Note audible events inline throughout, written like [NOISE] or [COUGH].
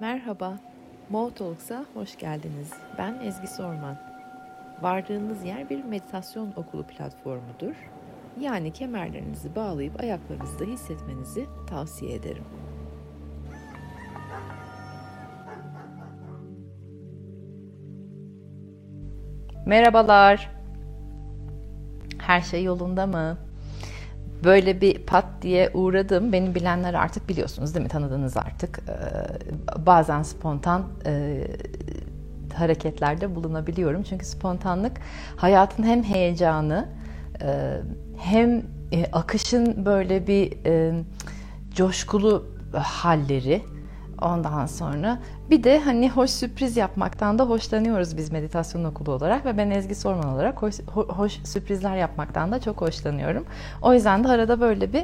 Merhaba, Mo Talks'a hoş geldiniz. Ben Ezgi Sorman. Vardığınız yer bir meditasyon okulu platformudur. Yani kemerlerinizi bağlayıp ayaklarınızda hissetmenizi tavsiye ederim. Merhabalar. Her şey yolunda mı? Böyle bir pat diye uğradım. Beni bilenler artık biliyorsunuz değil mi? Tanıdınız artık. Ee, bazen spontan e, hareketlerde bulunabiliyorum. Çünkü spontanlık hayatın hem heyecanı e, hem e, akışın böyle bir coşkulu halleri Ondan sonra bir de hani hoş sürpriz yapmaktan da hoşlanıyoruz biz meditasyon okulu olarak ve ben Ezgi Sorman olarak hoş, hoş sürprizler yapmaktan da çok hoşlanıyorum. O yüzden de arada böyle bir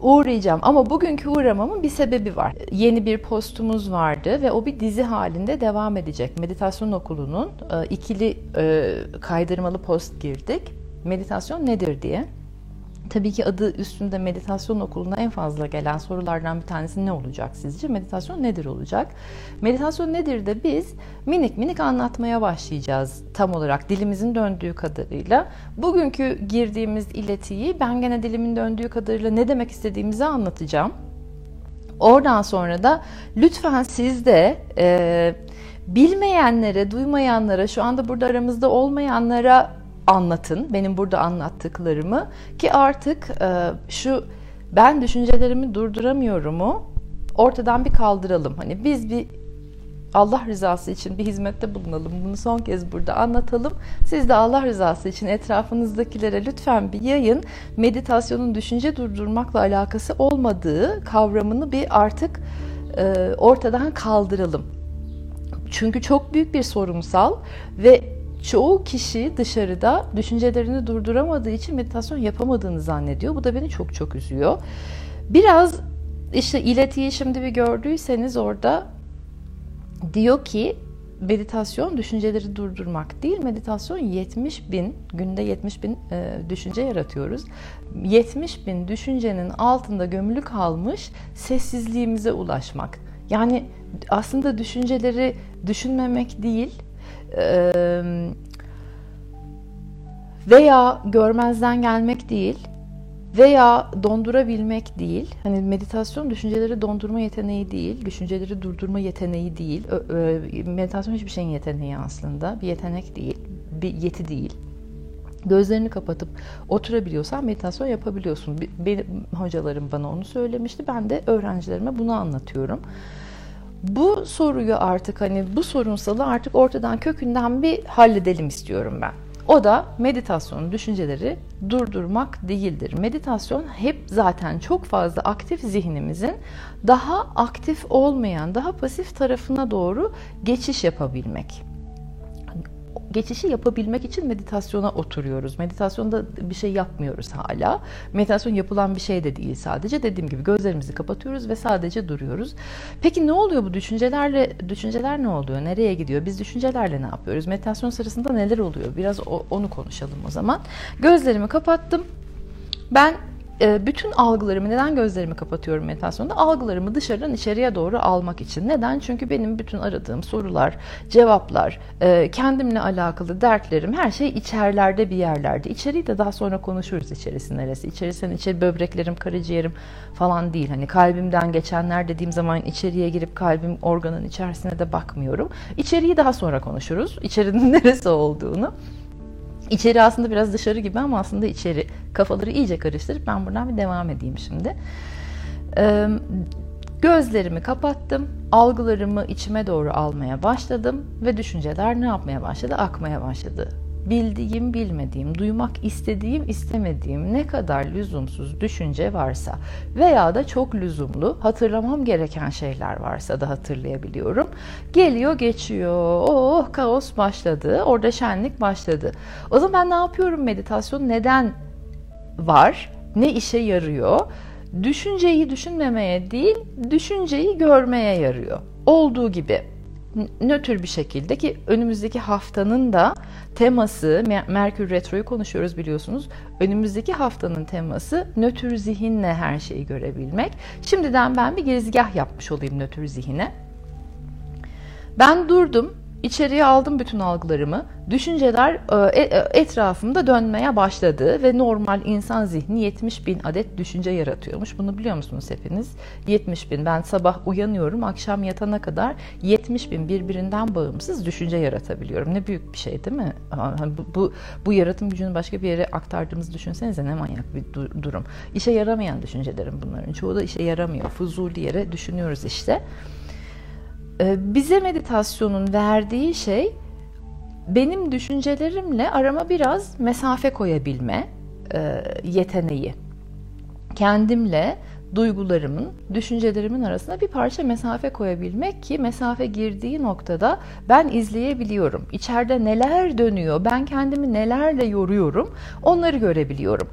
uğrayacağım. Ama bugünkü uğramamın bir sebebi var. Yeni bir postumuz vardı ve o bir dizi halinde devam edecek. Meditasyon okulunun e, ikili e, kaydırmalı post girdik. Meditasyon nedir diye. Tabii ki adı üstünde meditasyon okuluna en fazla gelen sorulardan bir tanesi ne olacak sizce? Meditasyon nedir olacak? Meditasyon nedir de biz minik minik anlatmaya başlayacağız tam olarak dilimizin döndüğü kadarıyla. Bugünkü girdiğimiz iletiyi ben gene dilimin döndüğü kadarıyla ne demek istediğimizi anlatacağım. Oradan sonra da lütfen siz de e, bilmeyenlere, duymayanlara, şu anda burada aramızda olmayanlara anlatın benim burada anlattıklarımı ki artık e, şu ben düşüncelerimi durduramıyorumu ortadan bir kaldıralım. Hani biz bir Allah rızası için bir hizmette bulunalım. Bunu son kez burada anlatalım. Siz de Allah rızası için etrafınızdakilere lütfen bir yayın. Meditasyonun düşünce durdurmakla alakası olmadığı kavramını bir artık e, ortadan kaldıralım. Çünkü çok büyük bir sorumsal ve çoğu kişi dışarıda düşüncelerini durduramadığı için meditasyon yapamadığını zannediyor. Bu da beni çok çok üzüyor. Biraz işte iletiyi şimdi bir gördüyseniz orada diyor ki meditasyon düşünceleri durdurmak değil, meditasyon 70 bin, günde 70 bin e, düşünce yaratıyoruz. 70 bin düşüncenin altında gömülü kalmış sessizliğimize ulaşmak. Yani aslında düşünceleri düşünmemek değil, veya görmezden gelmek değil veya dondurabilmek değil. Hani meditasyon düşünceleri dondurma yeteneği değil, düşünceleri durdurma yeteneği değil. Meditasyon hiçbir şeyin yeteneği aslında. Bir yetenek değil, bir yeti değil. Gözlerini kapatıp oturabiliyorsan meditasyon yapabiliyorsun. Benim hocalarım bana onu söylemişti. Ben de öğrencilerime bunu anlatıyorum. Bu soruyu artık hani bu sorunsalı artık ortadan kökünden bir halledelim istiyorum ben. O da meditasyonun düşünceleri durdurmak değildir. Meditasyon hep zaten çok fazla aktif zihnimizin daha aktif olmayan, daha pasif tarafına doğru geçiş yapabilmek geçişi yapabilmek için meditasyona oturuyoruz. Meditasyonda bir şey yapmıyoruz hala. Meditasyon yapılan bir şey de değil sadece. Dediğim gibi gözlerimizi kapatıyoruz ve sadece duruyoruz. Peki ne oluyor bu düşüncelerle? Düşünceler ne oluyor? Nereye gidiyor? Biz düşüncelerle ne yapıyoruz? Meditasyon sırasında neler oluyor? Biraz onu konuşalım o zaman. Gözlerimi kapattım. Ben bütün algılarımı neden gözlerimi kapatıyorum meditasyonda? Algılarımı dışarıdan içeriye doğru almak için. Neden? Çünkü benim bütün aradığım sorular, cevaplar, e, kendimle alakalı dertlerim her şey içerlerde bir yerlerde. İçeriği de daha sonra konuşuruz içerisi neresi. İçerisi içeri böbreklerim, karaciğerim falan değil. Hani kalbimden geçenler dediğim zaman içeriye girip kalbim organın içerisine de bakmıyorum. İçeriği daha sonra konuşuruz. İçerinin [LAUGHS] neresi olduğunu. İçeri aslında biraz dışarı gibi ama aslında içeri. Kafaları iyice karıştırıp ben buradan bir devam edeyim şimdi. Ee, gözlerimi kapattım. Algılarımı içime doğru almaya başladım ve düşünceler ne yapmaya başladı? Akmaya başladı bildiğim, bilmediğim, duymak istediğim, istemediğim ne kadar lüzumsuz düşünce varsa veya da çok lüzumlu hatırlamam gereken şeyler varsa da hatırlayabiliyorum. Geliyor, geçiyor. Oh, kaos başladı. Orada şenlik başladı. O zaman ben ne yapıyorum meditasyon? Neden var? Ne işe yarıyor? Düşünceyi düşünmemeye değil, düşünceyi görmeye yarıyor. Olduğu gibi nötr bir şekilde ki önümüzdeki haftanın da teması Merkür Retro'yu konuşuyoruz biliyorsunuz. Önümüzdeki haftanın teması nötr zihinle her şeyi görebilmek. Şimdiden ben bir girizgah yapmış olayım nötr zihine. Ben durdum, içeriye aldım bütün algılarımı. Düşünceler e, e, etrafımda dönmeye başladı ve normal insan zihni 70 bin adet düşünce yaratıyormuş. Bunu biliyor musunuz hepiniz? 70 bin. Ben sabah uyanıyorum, akşam yatana kadar 70 bin birbirinden bağımsız düşünce yaratabiliyorum. Ne büyük bir şey değil mi? Bu, bu, bu yaratım gücünü başka bir yere aktardığımızı düşünsenize ne manyak bir durum. İşe yaramayan düşüncelerim bunların. Çoğu da işe yaramıyor. Fuzuli yere düşünüyoruz işte. Ee, bize meditasyonun verdiği şey benim düşüncelerimle arama biraz mesafe koyabilme e, yeteneği. Kendimle duygularımın, düşüncelerimin arasında bir parça mesafe koyabilmek ki mesafe girdiği noktada ben izleyebiliyorum. İçeride neler dönüyor, ben kendimi nelerle yoruyorum onları görebiliyorum.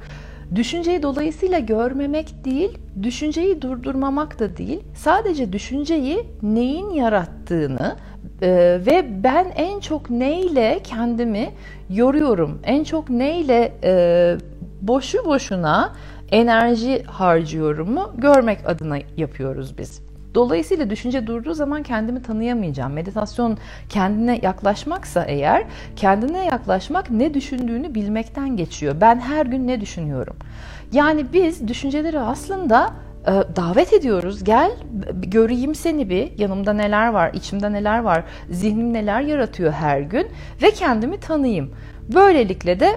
Düşünceyi dolayısıyla görmemek değil, düşünceyi durdurmamak da değil, sadece düşünceyi neyin yarattığını e, ve ben en çok neyle kendimi yoruyorum, en çok neyle e, boşu boşuna enerji harcıyorumu görmek adına yapıyoruz biz. Dolayısıyla düşünce durduğu zaman kendimi tanıyamayacağım. Meditasyon kendine yaklaşmaksa eğer, kendine yaklaşmak ne düşündüğünü bilmekten geçiyor. Ben her gün ne düşünüyorum? Yani biz düşünceleri aslında e, davet ediyoruz. Gel göreyim seni bir. Yanımda neler var, içimde neler var, zihnim neler yaratıyor her gün ve kendimi tanıyayım. Böylelikle de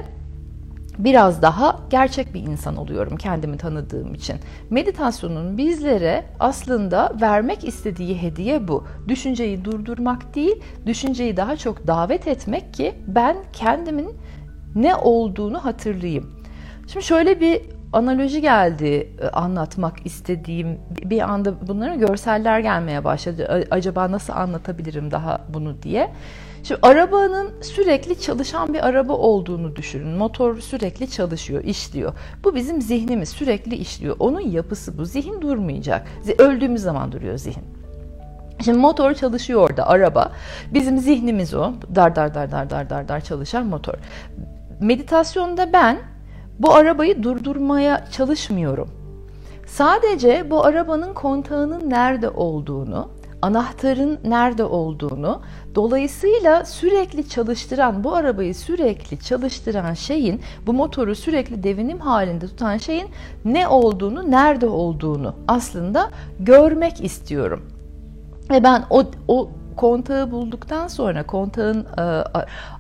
biraz daha gerçek bir insan oluyorum kendimi tanıdığım için. Meditasyonun bizlere aslında vermek istediği hediye bu. Düşünceyi durdurmak değil, düşünceyi daha çok davet etmek ki ben kendimin ne olduğunu hatırlayayım. Şimdi şöyle bir analoji geldi e, anlatmak istediğim bir anda bunların görseller gelmeye başladı. Acaba nasıl anlatabilirim daha bunu diye. Şimdi arabanın sürekli çalışan bir araba olduğunu düşünün. Motor sürekli çalışıyor, işliyor. Bu bizim zihnimiz sürekli işliyor. Onun yapısı bu. Zihin durmayacak. Öldüğümüz zaman duruyor zihin. Şimdi motor çalışıyor orada araba. Bizim zihnimiz o. Dar dar dar dar dar dar dar çalışan motor. Meditasyonda ben bu arabayı durdurmaya çalışmıyorum. Sadece bu arabanın kontağının nerede olduğunu, anahtarın nerede olduğunu, dolayısıyla sürekli çalıştıran, bu arabayı sürekli çalıştıran şeyin, bu motoru sürekli devinim halinde tutan şeyin ne olduğunu, nerede olduğunu aslında görmek istiyorum. Ve ben o, o kontağı bulduktan sonra, kontağın e,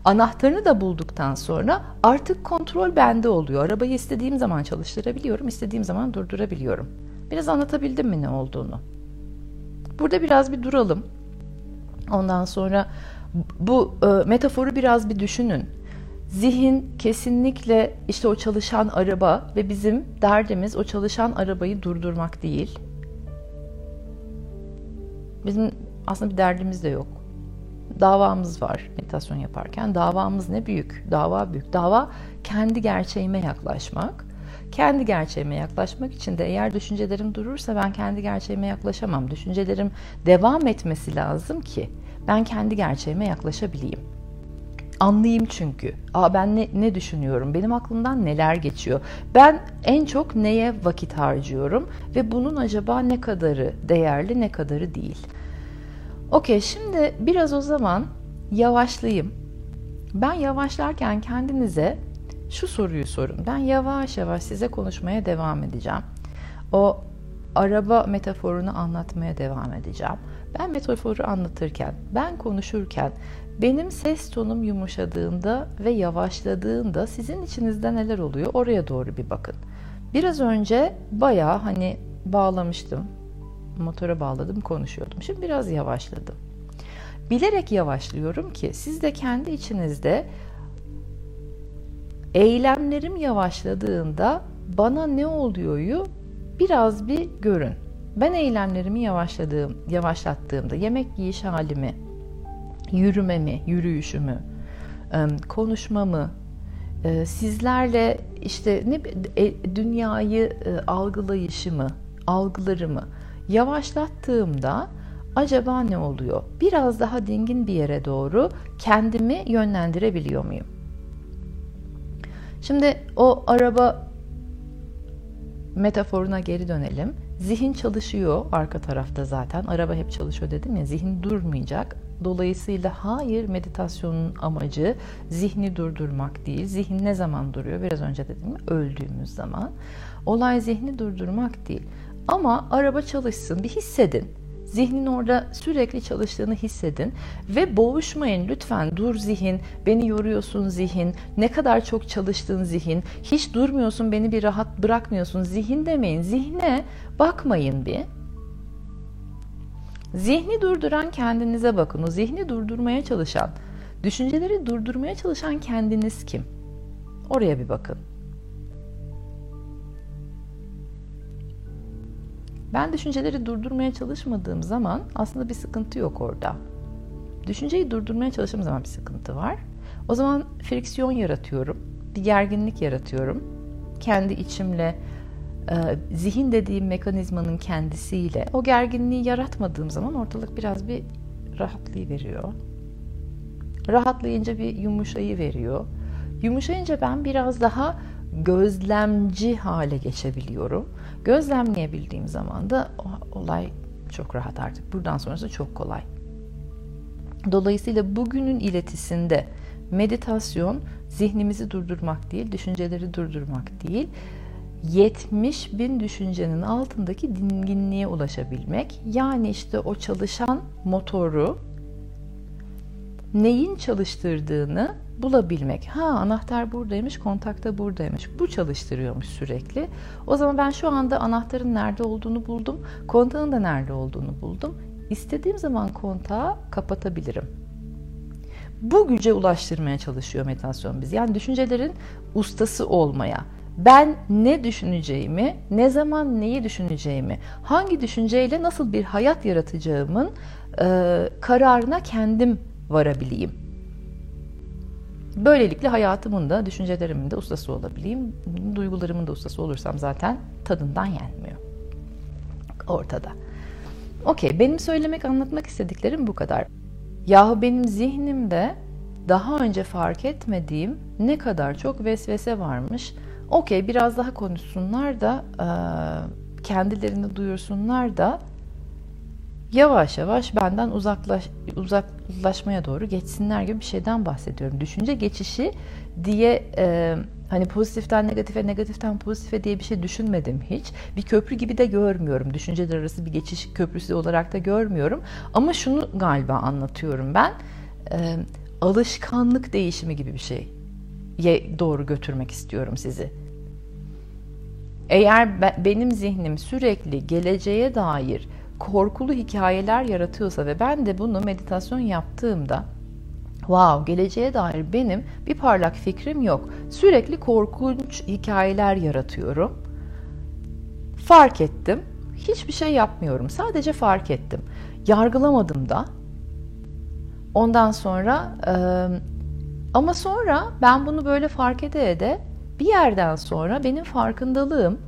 anahtarını da bulduktan sonra artık kontrol bende oluyor. Arabayı istediğim zaman çalıştırabiliyorum, istediğim zaman durdurabiliyorum. Biraz anlatabildim mi ne olduğunu? Burada biraz bir duralım. Ondan sonra bu e, metaforu biraz bir düşünün. Zihin kesinlikle işte o çalışan araba ve bizim derdimiz o çalışan arabayı durdurmak değil. Bizim aslında bir derdimiz de yok. Davamız var meditasyon yaparken. Davamız ne büyük? Dava büyük. Dava kendi gerçeğime yaklaşmak. Kendi gerçeğime yaklaşmak için de eğer düşüncelerim durursa ben kendi gerçeğime yaklaşamam. Düşüncelerim devam etmesi lazım ki ben kendi gerçeğime yaklaşabileyim. Anlayayım çünkü. Aa ben ne, ne düşünüyorum? Benim aklımdan neler geçiyor? Ben en çok neye vakit harcıyorum ve bunun acaba ne kadarı değerli, ne kadarı değil? Okey şimdi biraz o zaman yavaşlayayım. Ben yavaşlarken kendinize şu soruyu sorun. Ben yavaş yavaş size konuşmaya devam edeceğim. O araba metaforunu anlatmaya devam edeceğim. Ben metaforu anlatırken, ben konuşurken benim ses tonum yumuşadığında ve yavaşladığında sizin içinizde neler oluyor oraya doğru bir bakın. Biraz önce bayağı hani bağlamıştım motora bağladım konuşuyordum. Şimdi biraz yavaşladım. Bilerek yavaşlıyorum ki siz de kendi içinizde eylemlerim yavaşladığında bana ne oluyoryu biraz bir görün. Ben eylemlerimi yavaşladığım, yavaşlattığımda yemek yiyiş halimi, yürümemi, yürüyüşümü, konuşmamı, sizlerle işte ne e, dünyayı algılayışımı, algılarımı Yavaşlattığımda acaba ne oluyor? Biraz daha dingin bir yere doğru kendimi yönlendirebiliyor muyum? Şimdi o araba metaforuna geri dönelim. Zihin çalışıyor arka tarafta zaten. Araba hep çalışıyor dedim ya. Zihin durmayacak. Dolayısıyla hayır meditasyonun amacı zihni durdurmak değil. Zihin ne zaman duruyor? Biraz önce dedim ya öldüğümüz zaman. Olay zihni durdurmak değil. Ama araba çalışsın bir hissedin. Zihnin orada sürekli çalıştığını hissedin ve boğuşmayın lütfen. Dur zihin, beni yoruyorsun zihin, ne kadar çok çalıştın zihin, hiç durmuyorsun, beni bir rahat bırakmıyorsun zihin demeyin. Zihne bakmayın bir. Zihni durduran kendinize bakın. O zihni durdurmaya çalışan, düşünceleri durdurmaya çalışan kendiniz kim? Oraya bir bakın. Ben düşünceleri durdurmaya çalışmadığım zaman aslında bir sıkıntı yok orada. Düşünceyi durdurmaya çalıştığım zaman bir sıkıntı var. O zaman friksiyon yaratıyorum, bir gerginlik yaratıyorum. Kendi içimle, e, zihin dediğim mekanizmanın kendisiyle o gerginliği yaratmadığım zaman ortalık biraz bir rahatlayıveriyor. Rahatlayınca bir yumuşayı veriyor. Yumuşayınca ben biraz daha gözlemci hale geçebiliyorum. Gözlemleyebildiğim zaman da olay çok rahat artık. Buradan sonrası çok kolay. Dolayısıyla bugünün iletisinde meditasyon zihnimizi durdurmak değil, düşünceleri durdurmak değil, 70 bin düşüncenin altındaki dinginliğe ulaşabilmek. Yani işte o çalışan motoru neyin çalıştırdığını bulabilmek. Ha anahtar buradaymış, kontakta buradaymış. Bu çalıştırıyormuş sürekli. O zaman ben şu anda anahtarın nerede olduğunu buldum. Kontağın da nerede olduğunu buldum. İstediğim zaman kontağı kapatabilirim. Bu güce ulaştırmaya çalışıyor meditasyon biz. Yani düşüncelerin ustası olmaya. Ben ne düşüneceğimi, ne zaman neyi düşüneceğimi, hangi düşünceyle nasıl bir hayat yaratacağımın e, kararına kendim varabileyim. Böylelikle hayatımın da, düşüncelerimin de ustası olabileyim. Duygularımın da ustası olursam zaten tadından yenmiyor. Ortada. Okey, benim söylemek, anlatmak istediklerim bu kadar. Yahu benim zihnimde daha önce fark etmediğim ne kadar çok vesvese varmış. Okey, biraz daha konuşsunlar da, kendilerini duyursunlar da yavaş yavaş benden uzaklaş, uzaklaşmaya doğru geçsinler gibi bir şeyden bahsediyorum. Düşünce geçişi diye e, hani pozitiften negatife, negatiften pozitife diye bir şey düşünmedim hiç. Bir köprü gibi de görmüyorum. Düşünceler arası bir geçiş köprüsü olarak da görmüyorum. Ama şunu galiba anlatıyorum ben. E, alışkanlık değişimi gibi bir şey doğru götürmek istiyorum sizi. Eğer benim zihnim sürekli geleceğe dair korkulu hikayeler yaratıyorsa ve ben de bunu meditasyon yaptığımda wow geleceğe dair benim bir parlak fikrim yok. Sürekli korkunç hikayeler yaratıyorum. Fark ettim. Hiçbir şey yapmıyorum. Sadece fark ettim. Yargılamadım da. Ondan sonra e, ama sonra ben bunu böyle fark ede ede bir yerden sonra benim farkındalığım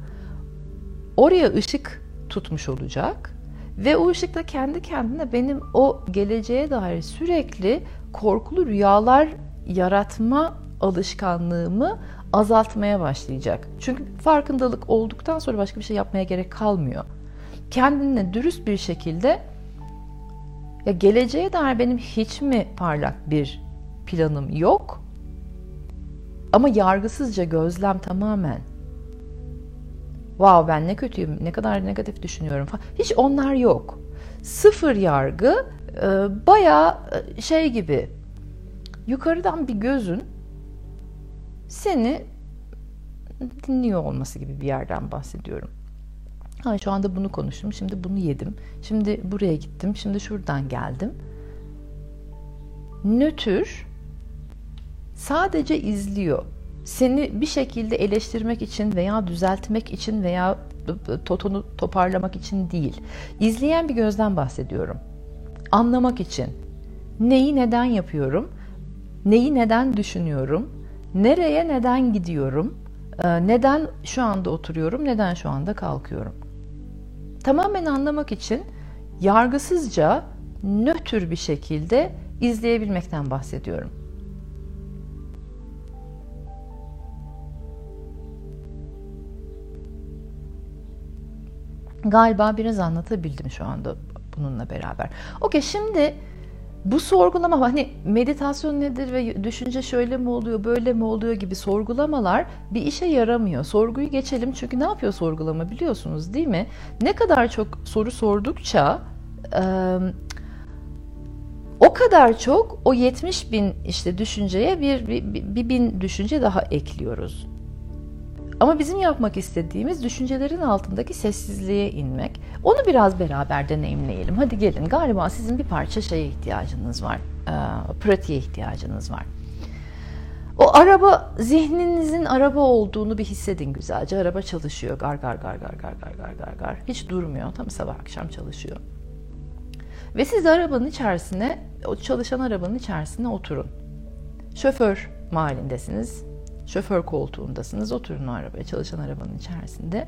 oraya ışık tutmuş olacak ve o ışıkta kendi kendine benim o geleceğe dair sürekli korkulu rüyalar yaratma alışkanlığımı azaltmaya başlayacak. Çünkü farkındalık olduktan sonra başka bir şey yapmaya gerek kalmıyor. Kendine dürüst bir şekilde ya geleceğe dair benim hiç mi parlak bir planım yok? Ama yargısızca gözlem tamamen wow ben ne kötüyüm, ne kadar negatif düşünüyorum falan. Hiç onlar yok. Sıfır yargı, e, bayağı e, şey gibi yukarıdan bir gözün seni dinliyor olması gibi bir yerden bahsediyorum. Ha, şu anda bunu konuştum, şimdi bunu yedim, şimdi buraya gittim, şimdi şuradan geldim. Nötr sadece izliyor seni bir şekilde eleştirmek için veya düzeltmek için veya totonu toparlamak için değil. İzleyen bir gözden bahsediyorum. Anlamak için. Neyi neden yapıyorum? Neyi neden düşünüyorum? Nereye neden gidiyorum? Neden şu anda oturuyorum? Neden şu anda kalkıyorum? Tamamen anlamak için yargısızca nötr bir şekilde izleyebilmekten bahsediyorum. Galiba biraz anlatabildim şu anda bununla beraber. Okey şimdi bu sorgulama hani meditasyon nedir ve düşünce şöyle mi oluyor böyle mi oluyor gibi sorgulamalar bir işe yaramıyor. Sorguyu geçelim çünkü ne yapıyor sorgulama biliyorsunuz değil mi? Ne kadar çok soru sordukça o kadar çok o 70 bin işte düşünceye bir, bir, bir bin düşünce daha ekliyoruz. Ama bizim yapmak istediğimiz düşüncelerin altındaki sessizliğe inmek. Onu biraz beraber deneyimleyelim. Hadi gelin. Galiba sizin bir parça şeye ihtiyacınız var. E, pratiğe ihtiyacınız var. O araba zihninizin araba olduğunu bir hissedin güzelce. Araba çalışıyor. Gar gar gar gar gar gar gar gar gar. Hiç durmuyor. Tam sabah akşam çalışıyor. Ve siz arabanın içerisine, o çalışan arabanın içerisine oturun. Şoför mahallindesiniz Şoför koltuğundasınız. Oturun o arabaya, çalışan arabanın içerisinde.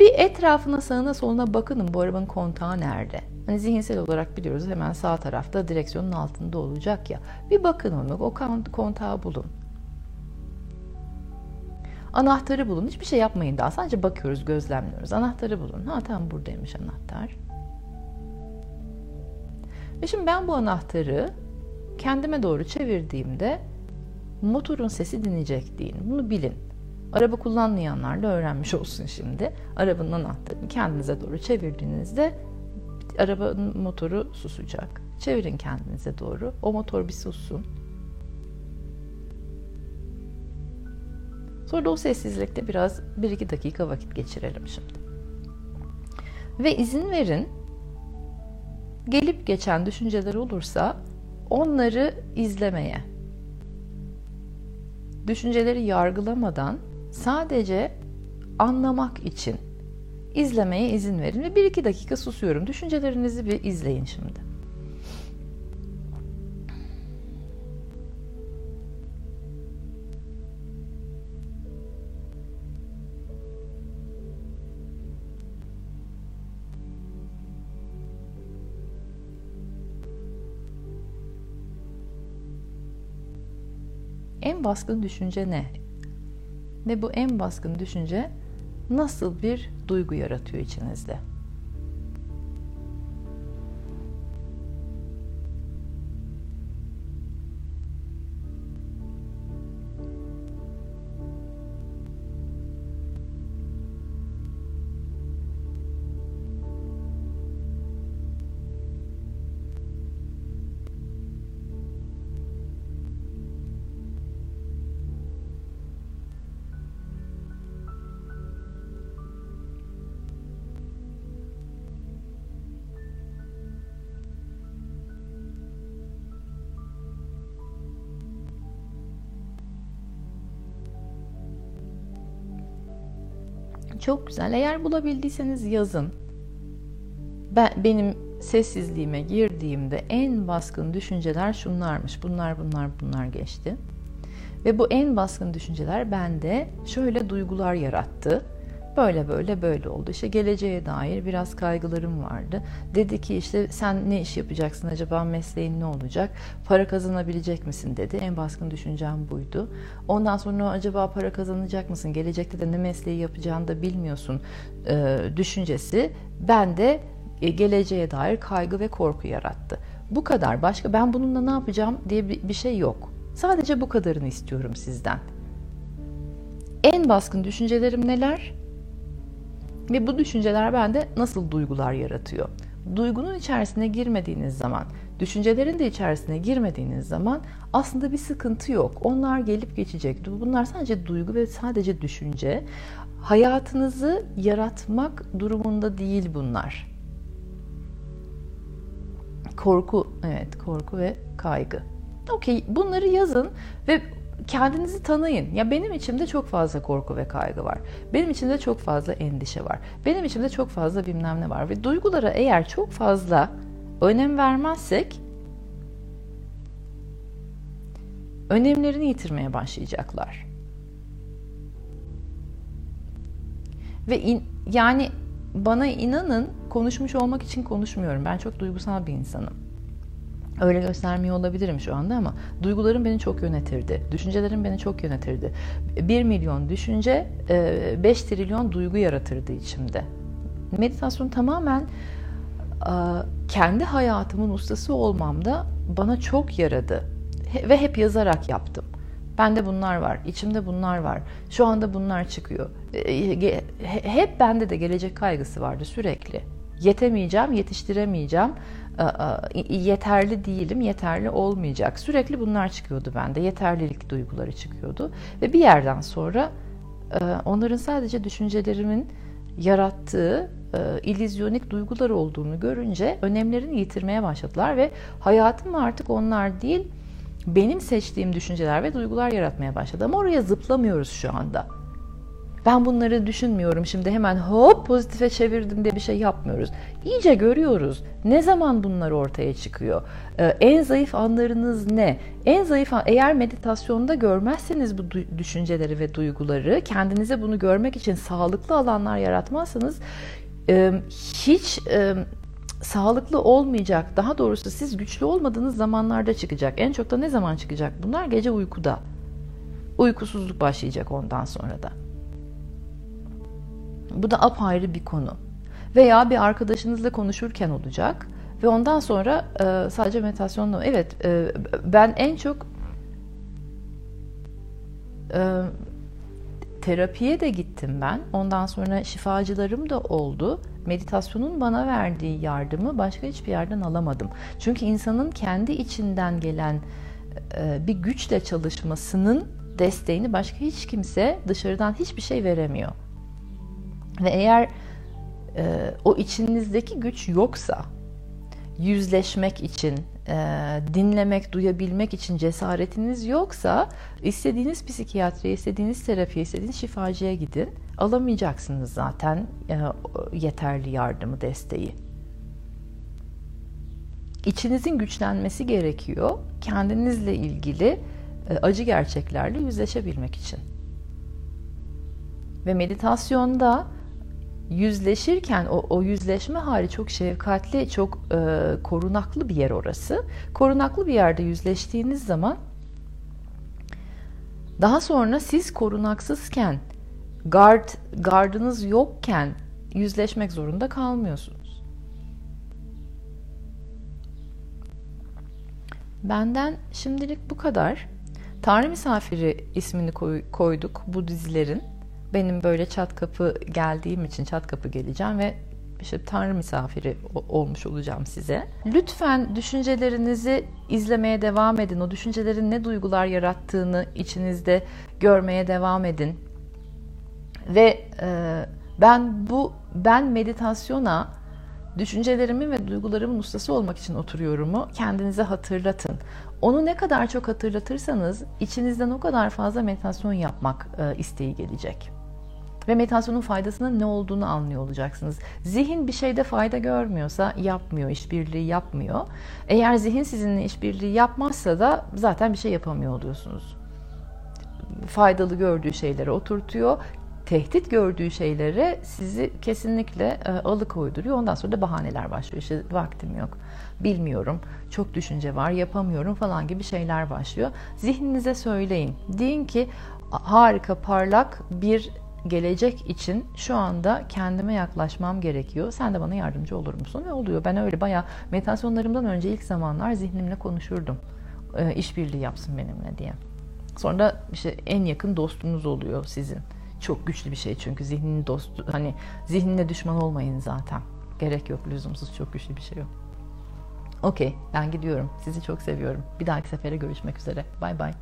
Bir etrafına sağına soluna bakının bu arabanın kontağı nerede? Hani zihinsel olarak biliyoruz hemen sağ tarafta direksiyonun altında olacak ya. Bir bakın onu, o kontağı bulun. Anahtarı bulun. Hiçbir şey yapmayın daha. Sadece bakıyoruz, gözlemliyoruz. Anahtarı bulun. Ha tamam buradaymış anahtar. Ve şimdi ben bu anahtarı kendime doğru çevirdiğimde motorun sesi dinleyecek deyin. Bunu bilin. Araba kullanmayanlar da öğrenmiş olsun şimdi. Arabanın anahtarını kendinize doğru çevirdiğinizde arabanın motoru susacak. Çevirin kendinize doğru. O motor bir sussun. Sonra da o sessizlikte biraz 1-2 dakika vakit geçirelim şimdi. Ve izin verin gelip geçen düşünceler olursa onları izlemeye düşünceleri yargılamadan sadece anlamak için izlemeye izin verin ve bir iki dakika susuyorum. Düşüncelerinizi bir izleyin şimdi. En baskın düşünce ne? Ve bu en baskın düşünce nasıl bir duygu yaratıyor içinizde? Çok güzel. Eğer bulabildiyseniz yazın. Ben benim sessizliğime girdiğimde en baskın düşünceler şunlarmış. Bunlar bunlar bunlar geçti. Ve bu en baskın düşünceler bende şöyle duygular yarattı. Böyle böyle böyle oldu. İşte geleceğe dair biraz kaygılarım vardı. Dedi ki işte sen ne iş yapacaksın acaba mesleğin ne olacak? Para kazanabilecek misin dedi. En baskın düşüncem buydu. Ondan sonra acaba para kazanacak mısın? Gelecekte de ne mesleği yapacağını da bilmiyorsun e, düşüncesi. Ben de geleceğe dair kaygı ve korku yarattı. Bu kadar. Başka ben bununla ne yapacağım diye bir şey yok. Sadece bu kadarını istiyorum sizden. En baskın düşüncelerim neler? Ve bu düşünceler bende nasıl duygular yaratıyor? Duygunun içerisine girmediğiniz zaman, düşüncelerin de içerisine girmediğiniz zaman aslında bir sıkıntı yok. Onlar gelip geçecek. Bunlar sadece duygu ve sadece düşünce. Hayatınızı yaratmak durumunda değil bunlar. Korku, evet korku ve kaygı. Okey bunları yazın ve kendinizi tanıyın. Ya benim içimde çok fazla korku ve kaygı var. Benim içimde çok fazla endişe var. Benim içimde çok fazla bilmem ne var. Ve duygulara eğer çok fazla önem vermezsek önemlerini yitirmeye başlayacaklar. Ve in, yani bana inanın konuşmuş olmak için konuşmuyorum. Ben çok duygusal bir insanım. Öyle göstermiyor olabilirim şu anda ama duygularım beni çok yönetirdi. Düşüncelerim beni çok yönetirdi. 1 milyon düşünce 5 e, trilyon duygu yaratırdı içimde. meditasyon tamamen kendi hayatımın ustası olmamda bana çok yaradı. Ve hep yazarak yaptım. Bende bunlar var, içimde bunlar var. Şu anda bunlar çıkıyor. E, hep bende de gelecek kaygısı vardı sürekli. Yetemeyeceğim, yetiştiremeyeceğim, yeterli değilim, yeterli olmayacak. Sürekli bunlar çıkıyordu bende. Yeterlilik duyguları çıkıyordu. Ve bir yerden sonra e, onların sadece düşüncelerimin yarattığı e, illüzyonik duygular olduğunu görünce önemlerini yitirmeye başladılar ve hayatım artık onlar değil benim seçtiğim düşünceler ve duygular yaratmaya başladı. Ama oraya zıplamıyoruz şu anda. Ben bunları düşünmüyorum şimdi hemen hop pozitife çevirdim diye bir şey yapmıyoruz. İyice görüyoruz. Ne zaman bunlar ortaya çıkıyor? Ee, en zayıf anlarınız ne? En zayıf an, eğer meditasyonda görmezseniz bu düşünceleri ve duyguları, kendinize bunu görmek için sağlıklı alanlar yaratmazsanız e, hiç e, sağlıklı olmayacak. Daha doğrusu siz güçlü olmadığınız zamanlarda çıkacak. En çok da ne zaman çıkacak? Bunlar gece uykuda. Uykusuzluk başlayacak ondan sonra da. Bu da apayrı bir konu. Veya bir arkadaşınızla konuşurken olacak ve ondan sonra e, sadece meditasyonla evet e, ben en çok e, terapiye de gittim ben. Ondan sonra şifacılarım da oldu. Meditasyonun bana verdiği yardımı başka hiçbir yerden alamadım. Çünkü insanın kendi içinden gelen e, bir güçle çalışmasının desteğini başka hiç kimse dışarıdan hiçbir şey veremiyor. Ve eğer e, o içinizdeki güç yoksa yüzleşmek için, e, dinlemek, duyabilmek için cesaretiniz yoksa istediğiniz psikiyatri, istediğiniz terapi, istediğiniz şifacıya gidin. Alamayacaksınız zaten e, yeterli yardımı, desteği. İçinizin güçlenmesi gerekiyor. Kendinizle ilgili e, acı gerçeklerle yüzleşebilmek için. Ve meditasyonda yüzleşirken o, o yüzleşme hali çok şefkatli, çok e, korunaklı bir yer orası. Korunaklı bir yerde yüzleştiğiniz zaman daha sonra siz korunaksızken, guard, gardınız yokken yüzleşmek zorunda kalmıyorsunuz. Benden şimdilik bu kadar. Tanrı Misafiri ismini koy, koyduk bu dizilerin benim böyle çat kapı geldiğim için çat kapı geleceğim ve işte Tanrı misafiri olmuş olacağım size. Lütfen düşüncelerinizi izlemeye devam edin. O düşüncelerin ne duygular yarattığını içinizde görmeye devam edin. Ve e, ben bu ben meditasyona düşüncelerimin ve duygularımın ustası olmak için oturuyorumu kendinize hatırlatın. Onu ne kadar çok hatırlatırsanız içinizden o kadar fazla meditasyon yapmak e, isteği gelecek ve meditasyonun faydasının ne olduğunu anlıyor olacaksınız. Zihin bir şeyde fayda görmüyorsa yapmıyor, işbirliği yapmıyor. Eğer zihin sizinle işbirliği yapmazsa da zaten bir şey yapamıyor oluyorsunuz. Faydalı gördüğü şeylere oturtuyor, tehdit gördüğü şeylere sizi kesinlikle e, alıkoyduruyor. Ondan sonra da bahaneler başlıyor. İşte vaktim yok, bilmiyorum, çok düşünce var, yapamıyorum falan gibi şeyler başlıyor. Zihninize söyleyin. Deyin ki harika, parlak bir gelecek için şu anda kendime yaklaşmam gerekiyor. Sen de bana yardımcı olur musun? Ve oluyor. Ben öyle bayağı meditasyonlarımdan önce ilk zamanlar zihnimle konuşurdum. E, işbirliği yapsın benimle diye. Sonra işte en yakın dostunuz oluyor sizin. Çok güçlü bir şey çünkü zihninin dostu hani zihnine düşman olmayın zaten. Gerek yok lüzumsuz çok güçlü bir şey yok. Okey ben gidiyorum. Sizi çok seviyorum. Bir dahaki sefere görüşmek üzere. Bay bay.